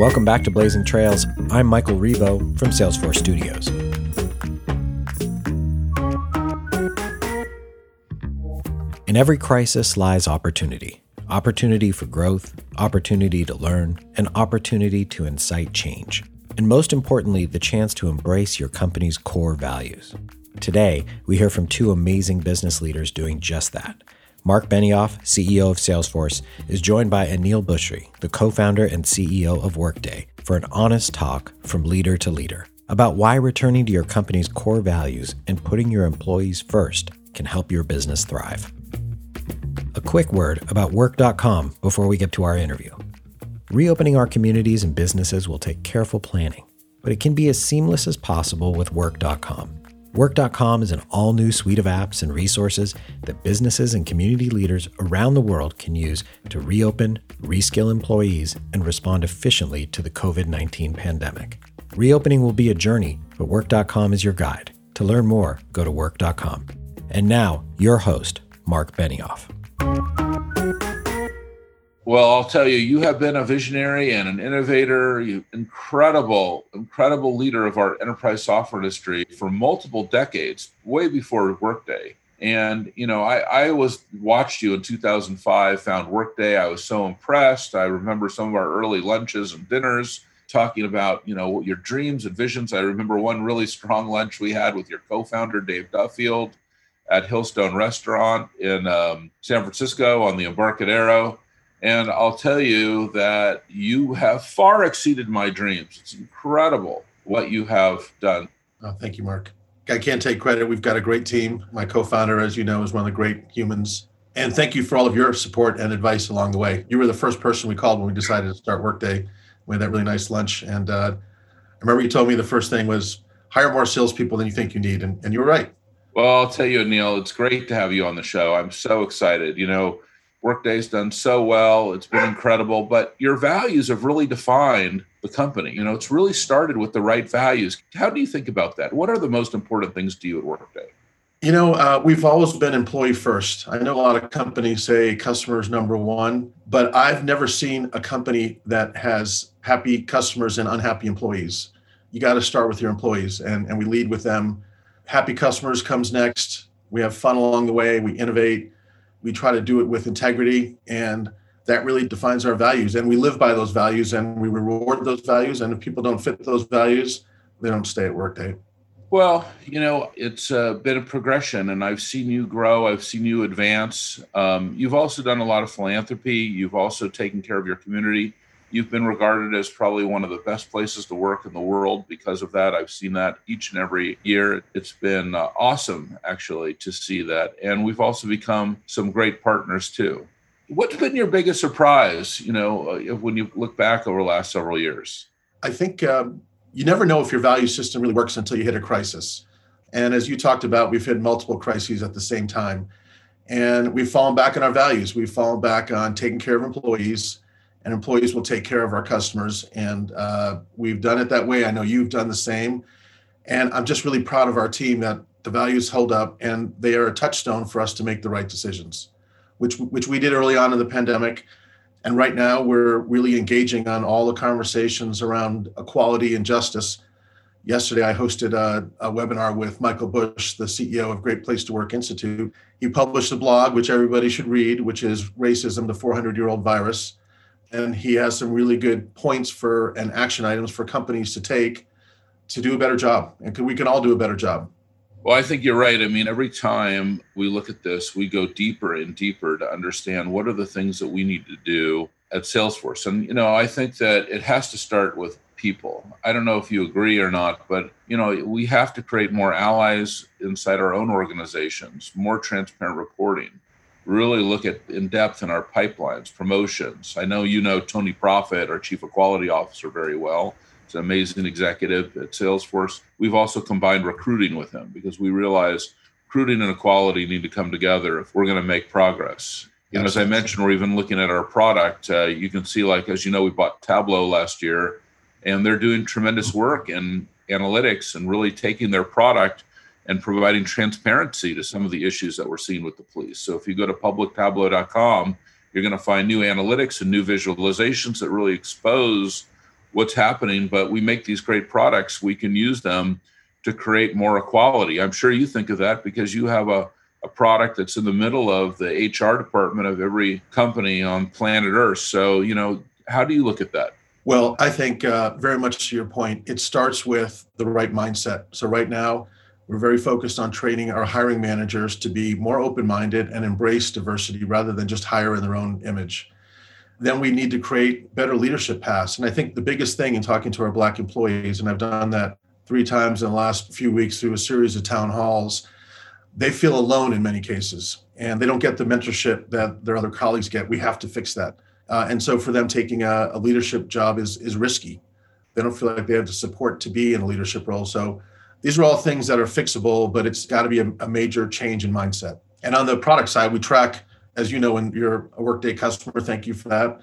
Welcome back to Blazing Trails. I'm Michael Revo from Salesforce Studios. In every crisis lies opportunity opportunity for growth, opportunity to learn, and opportunity to incite change. And most importantly, the chance to embrace your company's core values. Today, we hear from two amazing business leaders doing just that. Marc Benioff, CEO of Salesforce, is joined by Aneel Bhusri, the co founder and CEO of Workday, for an honest talk from leader to leader about why returning to your company's core values and putting your employees first can help your business thrive. A quick word about Work.com before we get to our interview. Reopening our communities and businesses will take careful planning, but it can be as seamless as possible with Work.com. Work.com is an all new suite of apps and resources that businesses and community leaders around the world can use to reopen, reskill employees, and respond efficiently to the COVID 19 pandemic. Reopening will be a journey, but Work.com is your guide. To learn more, go to Work.com. And now, your host, Marc Benioff. Well, I'll tell you, you have been a visionary and an innovator, you incredible, incredible leader of our enterprise software industry for multiple decades, way before Workday. And you know, I, I was watched you in 2005, found Workday. I was so impressed. I remember some of our early lunches and dinners talking about you know your dreams and visions. I remember one really strong lunch we had with your co-founder Dave Duffield at Hillstone Restaurant in um, San Francisco on the Embarcadero and I'll tell you that you have far exceeded my dreams. It's incredible what you have done. Oh, thank you, Marc. I can't take credit. We've got a great team. My co founder, as you know, is one of the great humans. And thank you for all of your support and advice along the way. You were the first person we called when we decided to start Workday. We had that really nice lunch. And uh, I remember you told me the first thing was hire more salespeople than you think you need. And, and you were right. Well, I'll tell you, Neil, it's great to have you on the show. I'm so excited. You know, Workday's done so well. It's been incredible, but your values have really defined the company. You know, it's really started with the right values. How do you think about that? What are the most important things to you at Workday? You know, uh, we've always been employee first. I know a lot of companies say customers number one, but I've never seen a company that has happy customers and unhappy employees. You got to start with your employees, and, and we lead with them. Happy customers comes next. We have fun along the way. We innovate we try to do it with integrity and that really defines our values. And we live by those values and we reward those values. And if people don't fit those values they don't stay at work. workday well you know it's uh, been a progression and i've seen you grow. I've seen you advance. Um, you've also done a lot of philanthropy. You've also taken care of your community You've been regarded as probably one of the best places to work in the world because of that. I've seen that each and every year. It's been uh, awesome, actually, to see that. And we've also become some great partners, too. What's been your biggest surprise, you know, uh, when you look back over the last several years? I think um, you never know if your value system really works until you hit a crisis. And as you talked about, we've hit multiple crises at the same time. And we've fallen back on our values. We've fallen back on taking care of employees and employees will take care of our customers. And uh, we've done it that way. I know you've done the same. And I'm just really proud of our team that the values hold up and they are a touchstone for us to make the right decisions, which, which we did early on in the pandemic. And right now, we're really engaging on all the conversations around equality and justice. Yesterday, I hosted a, a, webinar with Michael Bush, the CEO of Great Place to Work Institute. He published a blog, which everybody should read, which is Racism, the 400 year old virus and he has some really good points for and action items for companies to take to do a better job. And we can all do a better job. Well i think you're right. I mean every time we look at this we go deeper and deeper to understand what are the things that we need to do at salesforce. And you know i think that it has to start with people. I don't know if you agree or not but you know we have to create more allies inside our own organizations more transparent reporting really look at in depth in our pipelines, promotions. I know you know Tony Prophet, our Chief Equality Officer, very well. He's an amazing executive at Salesforce. We've also combined recruiting with him because we realize recruiting and equality need to come together if we're going to make progress. Know, as I mentioned, we're even looking at our product. Uh, you can see, like, as you know, we bought Tableau last year, and they're doing tremendous work in analytics and really taking their product and providing transparency to some of the issues that we're seeing with the police. So if you go to publictableau.com, you're going to find new analytics and new visualizations that really expose what's happening, but we make these great products. We can use them to create more equality. I'm sure you think of that because you have a, a product that's in the middle of the HR department of every company on planet Earth. So, you know, how do you look at that? Well, I think uh, very much to your point, it starts with the right mindset. So, right now, we're very focused on training our hiring managers to be more open minded and embrace diversity rather than just hire in their own image. Then we need to create better leadership paths. And I think the biggest thing in talking to our Black employees, and I've done that three times in the last few weeks through a series of town halls, they feel alone in many cases and they don't get the mentorship that their other colleagues get. We have to fix that. Uh, and so for them, taking a, a, leadership job is is risky. They don't feel like they have the support to be in a leadership role. So these are all things that are fixable, but it's got to be a, a major change in mindset. And on the product side, we track, as you know, when you're a Workday customer, thank you for that.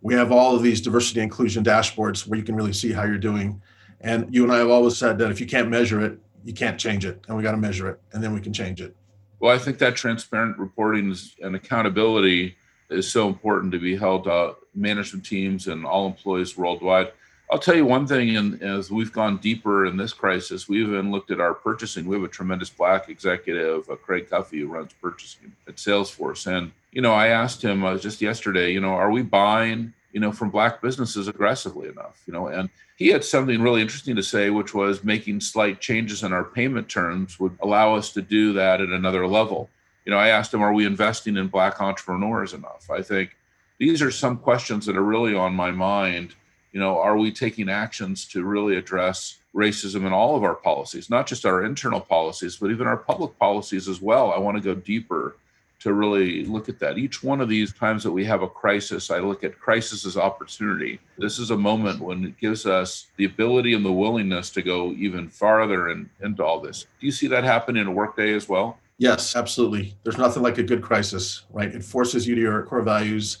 We have all of these diversity inclusion dashboards where you can really see how you're doing. And you and I have always said that if you can't measure it, you can't change it, and we got to measure it, and then we can change it. Well, I think that transparent reporting and accountability is so important to be held to management teams and all employees worldwide. I'll tell you one thing, and as we've gone deeper in this crisis, we've even looked at our purchasing. We have a tremendous black executive, uh, Craig Cuffie, who runs purchasing at Salesforce. And, you know, I asked him uh, just yesterday, you know, are we buying, you know, from black businesses aggressively enough? You know, and he had something really interesting to say, which was making slight changes in our payment terms would allow us to do that at another level you know, I asked him, are we investing in black entrepreneurs enough? I think these are some questions that are really on my mind. You know, are we taking actions to really address racism in all of our policies, not just our internal policies, but even our public policies as well? I want to go deeper to really look at that. Each one of these times that we have a crisis, I look at crisis as opportunity. This is a moment when it gives us the ability and the willingness to go even farther and into all this. Do you see that happen in a workday as well? Yes, absolutely. There's nothing like a good crisis, right? It forces you to your core values.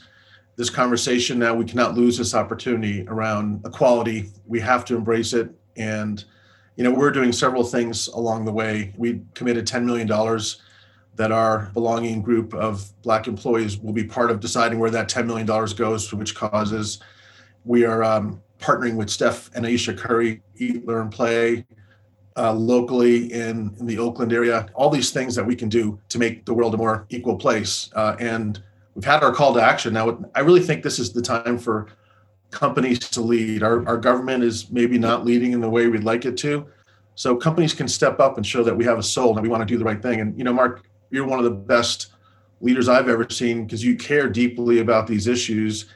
This conversation now, we cannot lose this opportunity around equality. We have to embrace it. And, you know, we're doing several things along the way. We committed $10 million that our belonging group of Black employees will be part of deciding where that $10 million goes to which causes. We are um, partnering with Steph and Ayesha Curry, Eat, Learn, Play, uh, locally in, in the Oakland area, all these things that we can do to make the world a more equal place. Uh, and we've had our call to action. Now, I really think this is the time for companies to lead. Our, our government is maybe not leading in the way we'd like it to. So companies can step up and show that we have a soul and we want to do the right thing. And, you know, Marc, you're one of the best leaders I've ever seen because you care deeply about these issues.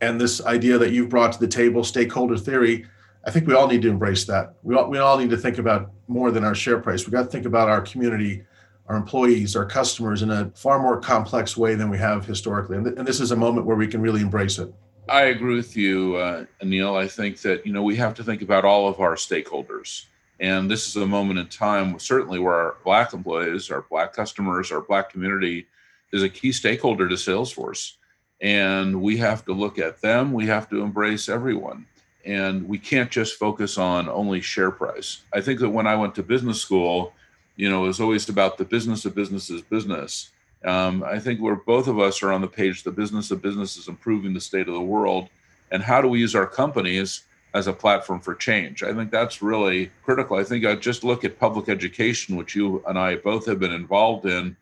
And this idea that you've brought to the table, stakeholder theory, I think we all need to embrace that. We all, we all need to think about more than our share price. We got to think about our community, our employees, our customers in a far more complex way than we have historically. And, th- and this is a moment where we can really embrace it. I agree with you, uh, Aneel. I think that you know we have to think about all of our stakeholders, and this is a moment in time, certainly where our Black employees, our Black customers, our Black community is a key stakeholder to Salesforce, and we have to look at them. We have to embrace everyone and we can't just focus on only share price. I think that when I went to business school, you know, was always about the business of business is business. Um, I think where both of us are on the page, the business of business is improving the state of the world, and how do we use our companies as a platform for change? I think that's really critical. I think I just look at public education, which you and I both have been involved in.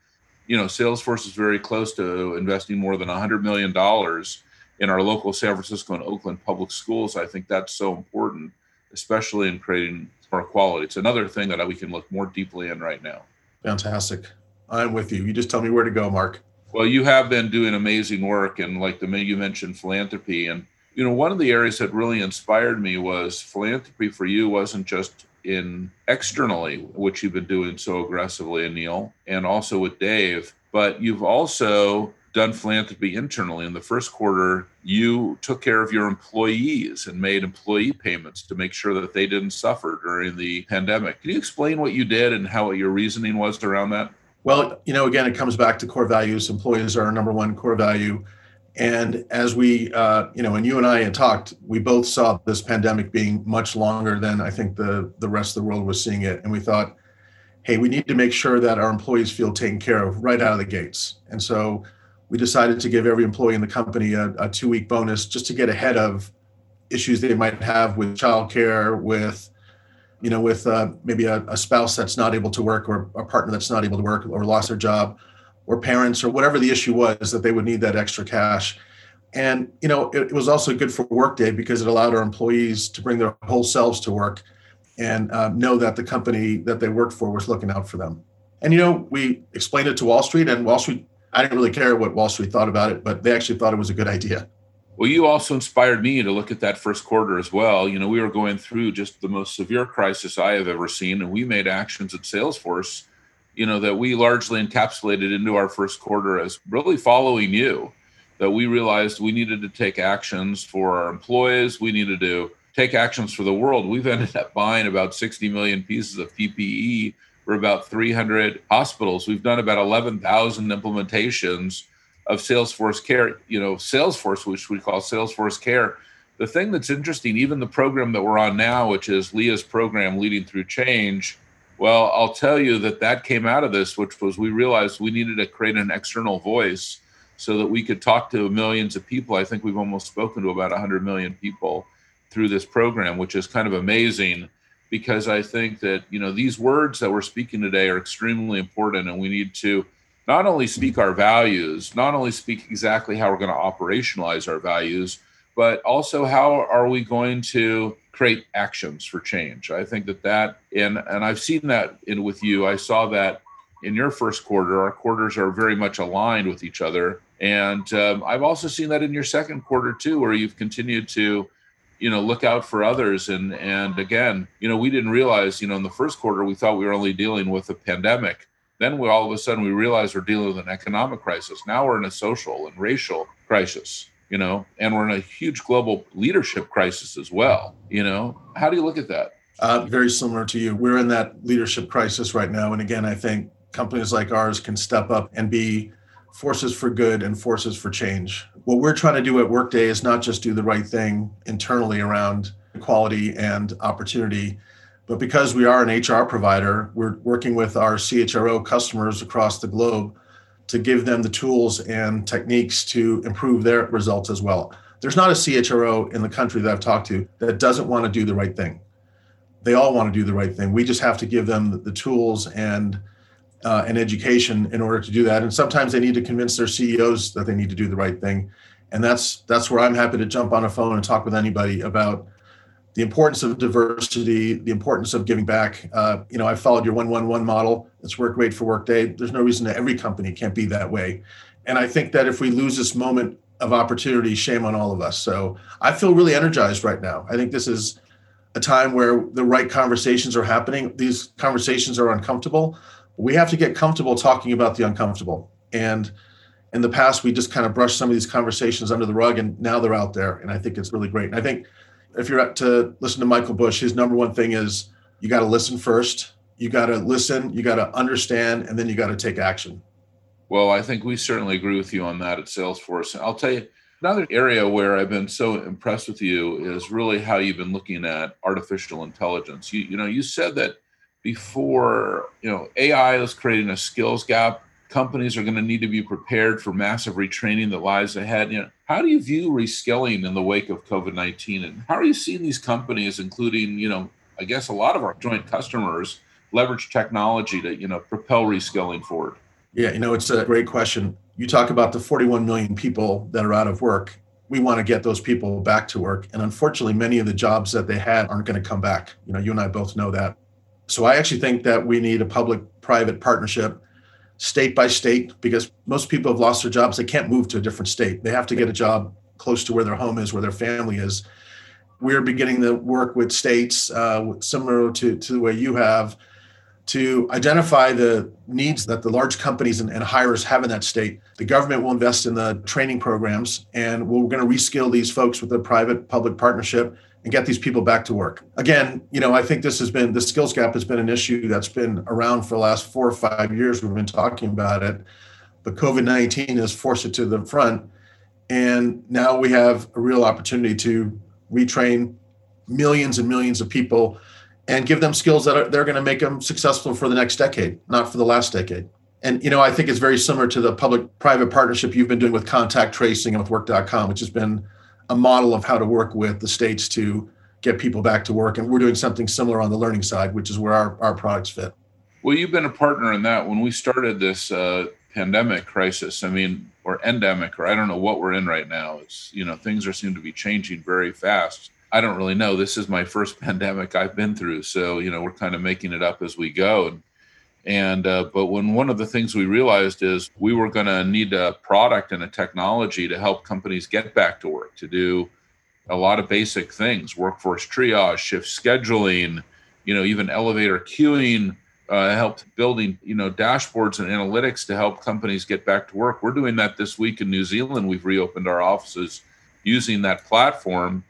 You know, Salesforce is very close to investing more than $100 million in our local San Francisco and Oakland public schools. I think that's so important, especially in creating more quality. It's another thing that we can look more deeply in right now. Fantastic. I'm with you. You just tell me where to go, Marc. Well, you have been doing amazing work, and like the minute you mentioned philanthropy, and you know one of the areas that really inspired me was philanthropy for you wasn't just in externally, which you've been doing so aggressively, Aneel, and also with Dave, but you've also done philanthropy internally. In the first quarter, you took care of your employees and made employee payments to make sure that they didn't suffer during the pandemic. Can you explain what you did and how your reasoning was around that? Well, you know, again, it comes back to core values. Employees are our number one core value. And as we, uh, you know, and you and I had talked, we both saw this pandemic being much longer than I think the the rest of the world was seeing it. And we thought, hey, we need to make sure that our employees feel taken care of right out of the gates. And so we decided to give every employee in the company a, a two week bonus just to get ahead of issues they might have with childcare, with you know, with uh, maybe a, a, spouse that's not able to work, or a partner that's not able to work, or lost their job, or parents, or whatever the issue was that they would need that extra cash. And you know, it, it was also good for Workday because it allowed our employees to bring their whole selves to work and uh, know that the company that they worked for was looking out for them. And you know, we explained it to Wall Street, and Wall Street. I didn't really care what Wall Street thought about it, but they actually thought it was a good idea. Well, you also inspired me to look at that first quarter as well. You know, we were going through just the most severe crisis I have ever seen, and we made actions at Salesforce, you know, that we largely encapsulated into our first quarter as really following you. That we realized we needed to take actions for our employees, we needed to take actions for the world. We've ended up buying about 60 million pieces of PPE for about 300 hospitals. We've done about 11,000 implementations of Salesforce Care, you know, Salesforce, which we call Salesforce Care. The thing that's interesting, even the program that we're on now, which is Leah's program, Leading Through Change, well, I'll tell you that that came out of this, which was we realized we needed to create an external voice so that we could talk to millions of people. I think we've almost spoken to about 100 million people through this program, which is kind of amazing because I think that, you know, these words that we're speaking today are extremely important and we need to not only speak our values, not only speak exactly how we're going to operationalize our values, but also how are we going to create actions for change. I think that that and and I've seen that in with you. I saw that in your first quarter. Our quarters are very much aligned with each other, and um, I've also seen that in your second quarter too, where you've continued to you know look out for others and and again you know we didn't realize you know in the first quarter we thought we were only dealing with a pandemic then we all of a sudden we realize we're dealing with an economic crisis. Now we're in a social and racial crisis, you know, and we're in a huge global leadership crisis as well. You know, how do you look at that? Uh, very similar to you. We're in that leadership crisis right now. And again, I think companies like ours can step up and be forces for good and forces for change. What we're trying to do at Workday is not just do the right thing internally around equality and opportunity, but because we are an HR provider, we're working with our CHRO customers across the globe to give them the tools and techniques to improve their results as well. There's not a CHRO in the country that I've talked to that doesn't want to do the right thing. They all want to do the right thing. We just have to give them the tools and uh, and education in order to do that. And sometimes they need to convince their CEOs that they need to do the right thing. And that's that's where I'm happy to jump on a phone and talk with anybody about the importance of diversity, the importance of giving back. Uh, you know, I followed your 111 model. It's work great for Workday. There's no reason that every company can't be that way. And I think that if we lose this moment of opportunity, shame on all of us. So I feel really energized right now. I think this is a time where the right conversations are happening. These conversations are uncomfortable. We have to get comfortable talking about the uncomfortable. And in the past, we just kind of brushed some of these conversations under the rug, and now they're out there. And I think it's really great. And I think if you're up to listen to Michael Bush, his number one thing is you got to listen first. You got to listen, you got to understand, and then you got to take action. Well, I think we certainly agree with you on that at Salesforce. I'll tell you another area where I've been so impressed with you is really how you've been looking at artificial intelligence. You, you know, you said that before, you know, AI is creating a skills gap companies are going to need to be prepared for massive retraining that lies ahead. You know, how do you view reskilling in the wake of COVID nineteen, and how are you seeing these companies, including you know, I guess a lot of our joint customers, leverage technology to you know propel reskilling forward? Yeah, you know, it's a great question. You talk about the 41 million people that are out of work. We want to get those people back to work, and unfortunately, many of the jobs that they had aren't going to come back. You know, you and I both know that. So I actually think that we need a public-private partnership state by state because most people have lost their jobs. They can't move to a different state. They have to get a job close to where their home is, where their family is. We're beginning to work with states uh, similar to, to the way you have to identify the needs that the large companies and, and have in that state. The government will invest in the training programs and we're going to reskill these folks with a private public partnership and get these people back to work. Again, you know, I think this has been the skills gap has been an issue that's been around for the last four or five years. We've been talking about it, but COVID 19 has forced it to the front. And now we have a real opportunity to retrain millions and millions of people and give them skills that are, they're going to make them successful for the next decade, not for the last decade. And you know, I think it's very similar to the public-private partnership you've been doing with contact tracing and with work.com, which has been a model of how to work with the states to get people back to work. And we're doing something similar on the learning side, which is where our, our products fit. Well, you've been a partner in that. When we started this uh, pandemic crisis, I mean, or endemic, or I don't know what we're in right now. It's, you know, things are seem to be changing very fast. I don't really know. This is my first pandemic I've been through. So, you know, we're kind of making it up as we go. And and uh, but when one of the things we realized is we were going to need a product and a technology to help companies get back to work, to do a lot of basic things, workforce triage, shift scheduling, you know, even elevator queuing, uh, helped building, you know, dashboards and analytics to help companies get back to work. We're doing that this week in New Zealand. We've reopened our offices using that platform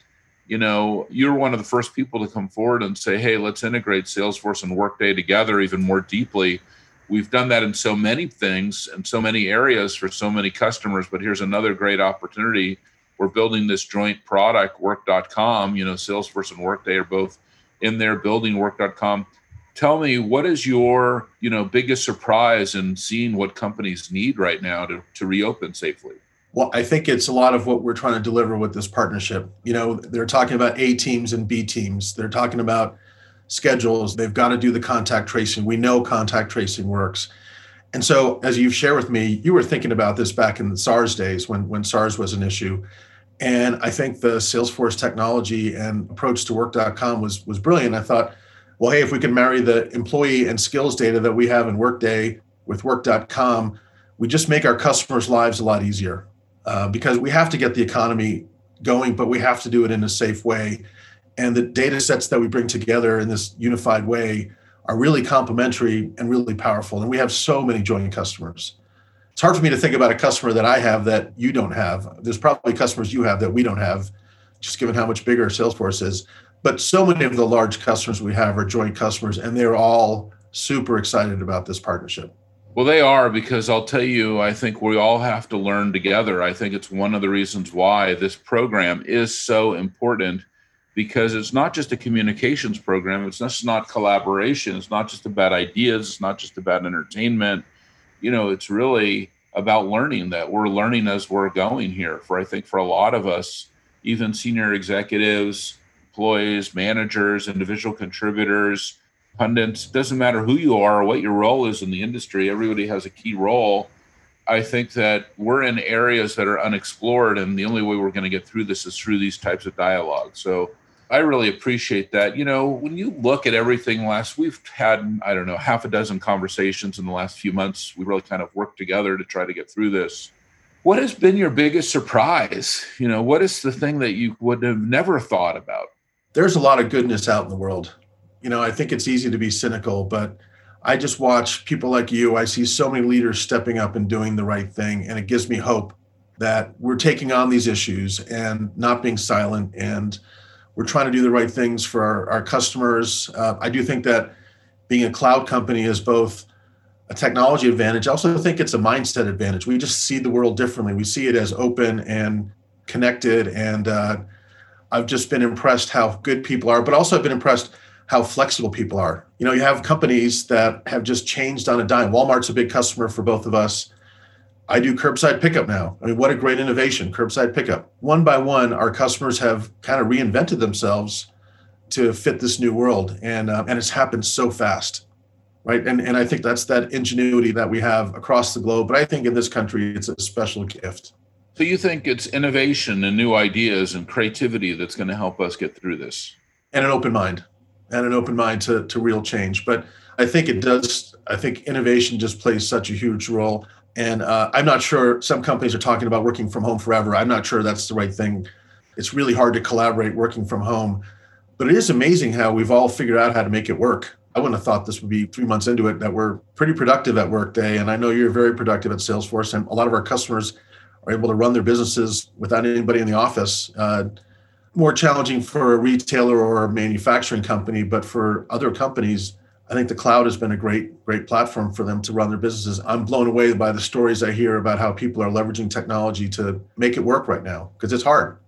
you know, you're one of the first people to come forward and say, hey, let's integrate Salesforce and Workday together even more deeply. We've done that in so many things and so many areas for so many customers, but here's another great opportunity. We're building this joint product, work.com. You know, Salesforce and Workday are both in there building work.com. Tell me, what is your, you know, biggest surprise in seeing what companies need right now to, to reopen safely? Well, I think it's a lot of what we're trying to deliver with this partnership. You know, they're talking about A teams and B teams. They're talking about schedules. They've got to do the contact tracing. We know contact tracing works. And so, as you've shared with me, you were thinking about this back in the SARS days when, when SARS was an issue. And I think the Salesforce technology and approach to work.com was, was brilliant. I thought, well, hey, if we can marry the employee and skills data that we have in Workday with work.com, we just make our customers' lives a lot easier. Uh, because we have to get the economy going, but we have to do it in a safe way. And the data sets that we bring together in this unified way are really complementary and really powerful. And we have so many joint customers. It's hard for me to think about a customer that I have that you don't have. There's probably customers you have that we don't have, just given how much bigger Salesforce is. But so many of the large customers we have are joint customers, and they're all super excited about this partnership. Well, they are because I'll tell you, I think we all have to learn together. I think it's one of the reasons why this program is so important because it's not just a communications program, it's just not collaboration, it's not just about ideas, it's not just about entertainment. You know, it's really about learning that we're learning as we're going here. For I think for a lot of us, even senior executives, employees, managers, individual contributors, pundits. Doesn't matter who you are or what your role is in the industry. Everybody has a key role. I think that we're in areas that are unexplored, and the only way we're going to get through this is through these types of dialogue. So I really appreciate that. You know, when you look at everything last, we've had, I don't know, half a dozen conversations in the last few months. We really kind of worked together to try to get through this. What has been your biggest surprise? You know, what is the thing that you would have never thought about? There's a lot of goodness out in the world you know, I think it's easy to be cynical, but I just watch people like you. I see so many leaders stepping up and doing the right thing, and it gives me hope that we're taking on these issues and not being silent, and we're trying to do the right things for our, our customers. Uh, I do think that being a cloud company is both a technology advantage. I also think it's a mindset advantage. We just see the world differently. We see it as open and connected, and uh, I've just been impressed how good people are, but also I've been impressed how flexible people are. You know, you have companies that have just changed on a dime. Walmart's a big customer for both of us. I do curbside pickup now. I mean, what a great innovation, curbside pickup. One by one, our customers have kind of reinvented themselves to fit this new world, and uh, and it's happened so fast, right? And and I think that's that ingenuity that we have across the globe. But I think in this country, it's a special gift. So you think it's innovation and new ideas and creativity that's going to help us get through this, and an open mind and an open mind to, to real change. But I think it does, I think innovation just plays such a huge role. And uh, I'm not sure some companies are talking about working from home forever. I'm not sure that's the right thing. It's really hard to collaborate working from home. But it is amazing how we've all figured out how to make it work. I wouldn't have thought this would be three months into it that we're pretty productive at Workday. And I know you're very productive at Salesforce. And a lot of our customers are able to run their businesses without anybody in the office. Uh, more challenging for a retailer or a manufacturing company, but for other companies, I think the cloud has been a great, great platform for them to run their businesses. I'm blown away by the stories I hear about how people are leveraging technology to make it work right now because it's hard.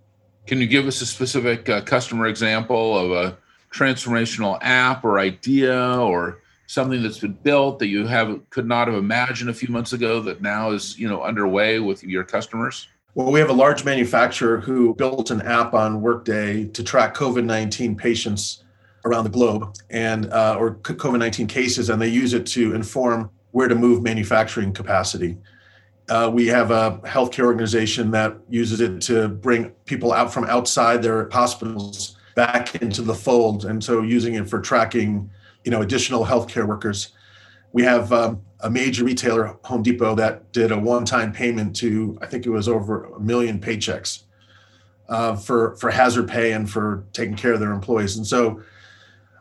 Can you give us a specific uh, customer example of a transformational app or idea or something that's been built that you have could not have imagined a few months ago that now is you know underway with your customers? Well, we have a large manufacturer who built an app on Workday to track COVID 19 patients around the globe and uh, or COVID 19 cases, and they use it to inform where to move manufacturing capacity. Uh, we have a healthcare organization that uses it to bring people out from outside their hospitals back into the fold, and so using it for tracking, you know, additional healthcare workers. We have um, a major retailer, Home Depot, that did a one-time payment to I think it was over a million paychecks uh, for for hazard pay and for taking care of their employees. And so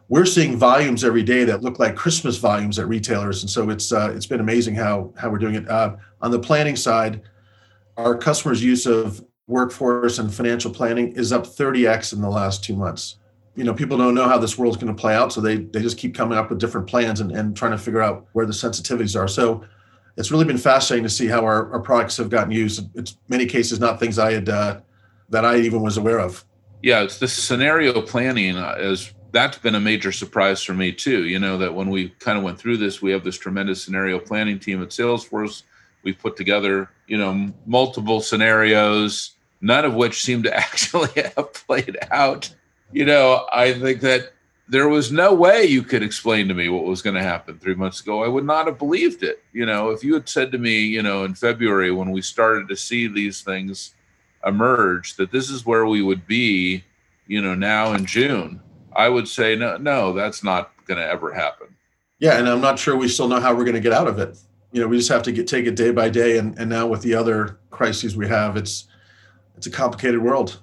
we're seeing volumes every day that look like Christmas volumes at retailers. And so it's uh, it's been amazing how how we're doing it. Uh, on the planning side, our customers' use of workforce and financial planning is up 30x in the last two months you know people don't know how this world's going to play out so they they just keep coming up with different plans and, and trying to figure out where the sensitivities are. So it's really been fascinating to see how our, our products have gotten used. It's many cases not things i had uh, that i even was aware of. Yeah it's this scenario planning is that's been a major surprise for me too. You know that when we kind of went through this we have this tremendous scenario planning team at salesforce. We've put together you know multiple scenarios none of which seem to actually have played out you know, I think that there was no way you could explain to me what was going to happen three months ago. I would not have believed it. You know, if you had said to me, you know, in February when we started to see these things emerge, that this is where we would be, you know, now in June, I would say, no, no, that's not going to ever happen. Yeah. And I'm not sure we still know how we're going to get out of it. You know, we just have to get, take it day by day. And, and now with the other crises we have, it's, it's a complicated world.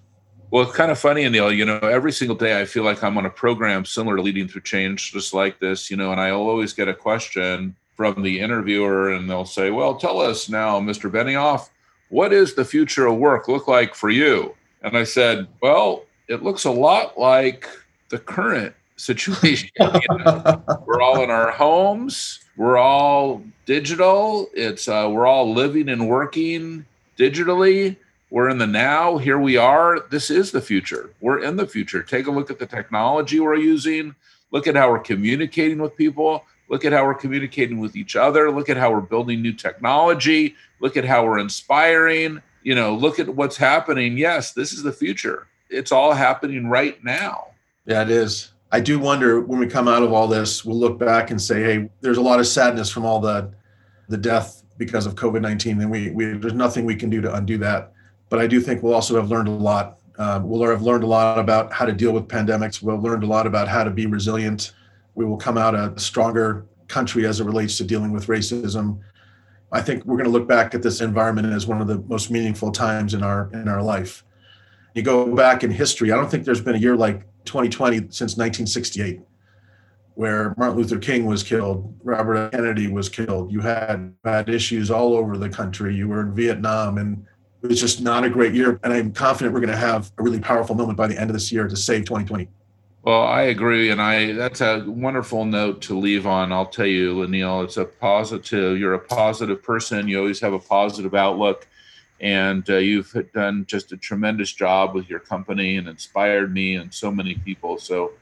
Well, it's kind of funny, Aneel. You know, every single day I feel like I'm on a program similar to Leading Through Change, just like this. You know, and I always get a question from the interviewer, and they'll say, "Well, tell us now, Mr. Benioff, what is the future of work look like for you?" And I said, "Well, it looks a lot like the current situation. you know, we're all in our homes. We're all digital. It's uh, we're all living and working digitally." We're in the now. Here we are. This is the future. We're in the future. Take a look at the technology we're using. Look at how we're communicating with people. Look at how we're communicating with each other. Look at how we're building new technology. Look at how we're inspiring. You know, look at what's happening. Yes, this is the future. It's all happening right now. Yeah, it is. I do wonder when we come out of all this, we'll look back and say, hey, there's a lot of sadness from all the the death because of COVID 19. And we, we there's nothing we can do to undo that but I do think we'll also have learned a lot. Um, we'll have learned a lot about how to deal with pandemics. We'll have learned a lot about how to be resilient. We will come out a stronger country as it relates to dealing with racism. I think we're going to look back at this environment as one of the most meaningful times in our in our life. You go back in history, I don't think there's been a year like 2020 since 1968 where Martin Luther King was killed, Robert Kennedy was killed. You had had issues all over the country. You were in Vietnam and it was just not a great year. And I'm confident we're going to have a really powerful moment by the end of this year to save 2020. Well, I agree, and I that's a wonderful note to leave on. I'll tell you, Aneel, it's a positive. You're a positive person. You always have a positive outlook, and uh, you've done just a tremendous job with your company and inspired me and so many people. So,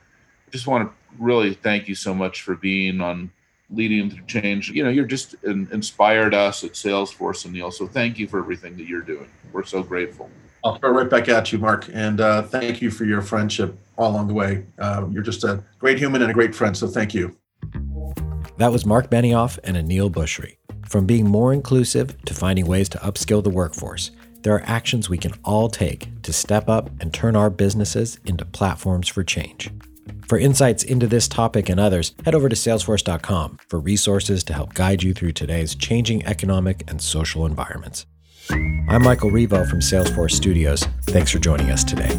I just want to really thank you so much for being on leading through change. You know, you're just in, inspired us at Salesforce, Aneel. So thank you for everything that you're doing. We're so grateful. I'll throw right back at you, Marc. And uh, thank you for your friendship all along the way. Uh, you're just a great human and a great friend. So thank you. That was Marc Benioff and Aneel Bhusri. From being more inclusive to finding ways to upskill the workforce, there are actions we can all take to step up and turn our businesses into platforms for change. For insights into this topic and others, head over to salesforce.com for resources to help guide you through today's changing economic and social environments. I'm Michael Revo from Salesforce Studios. Thanks for joining us today.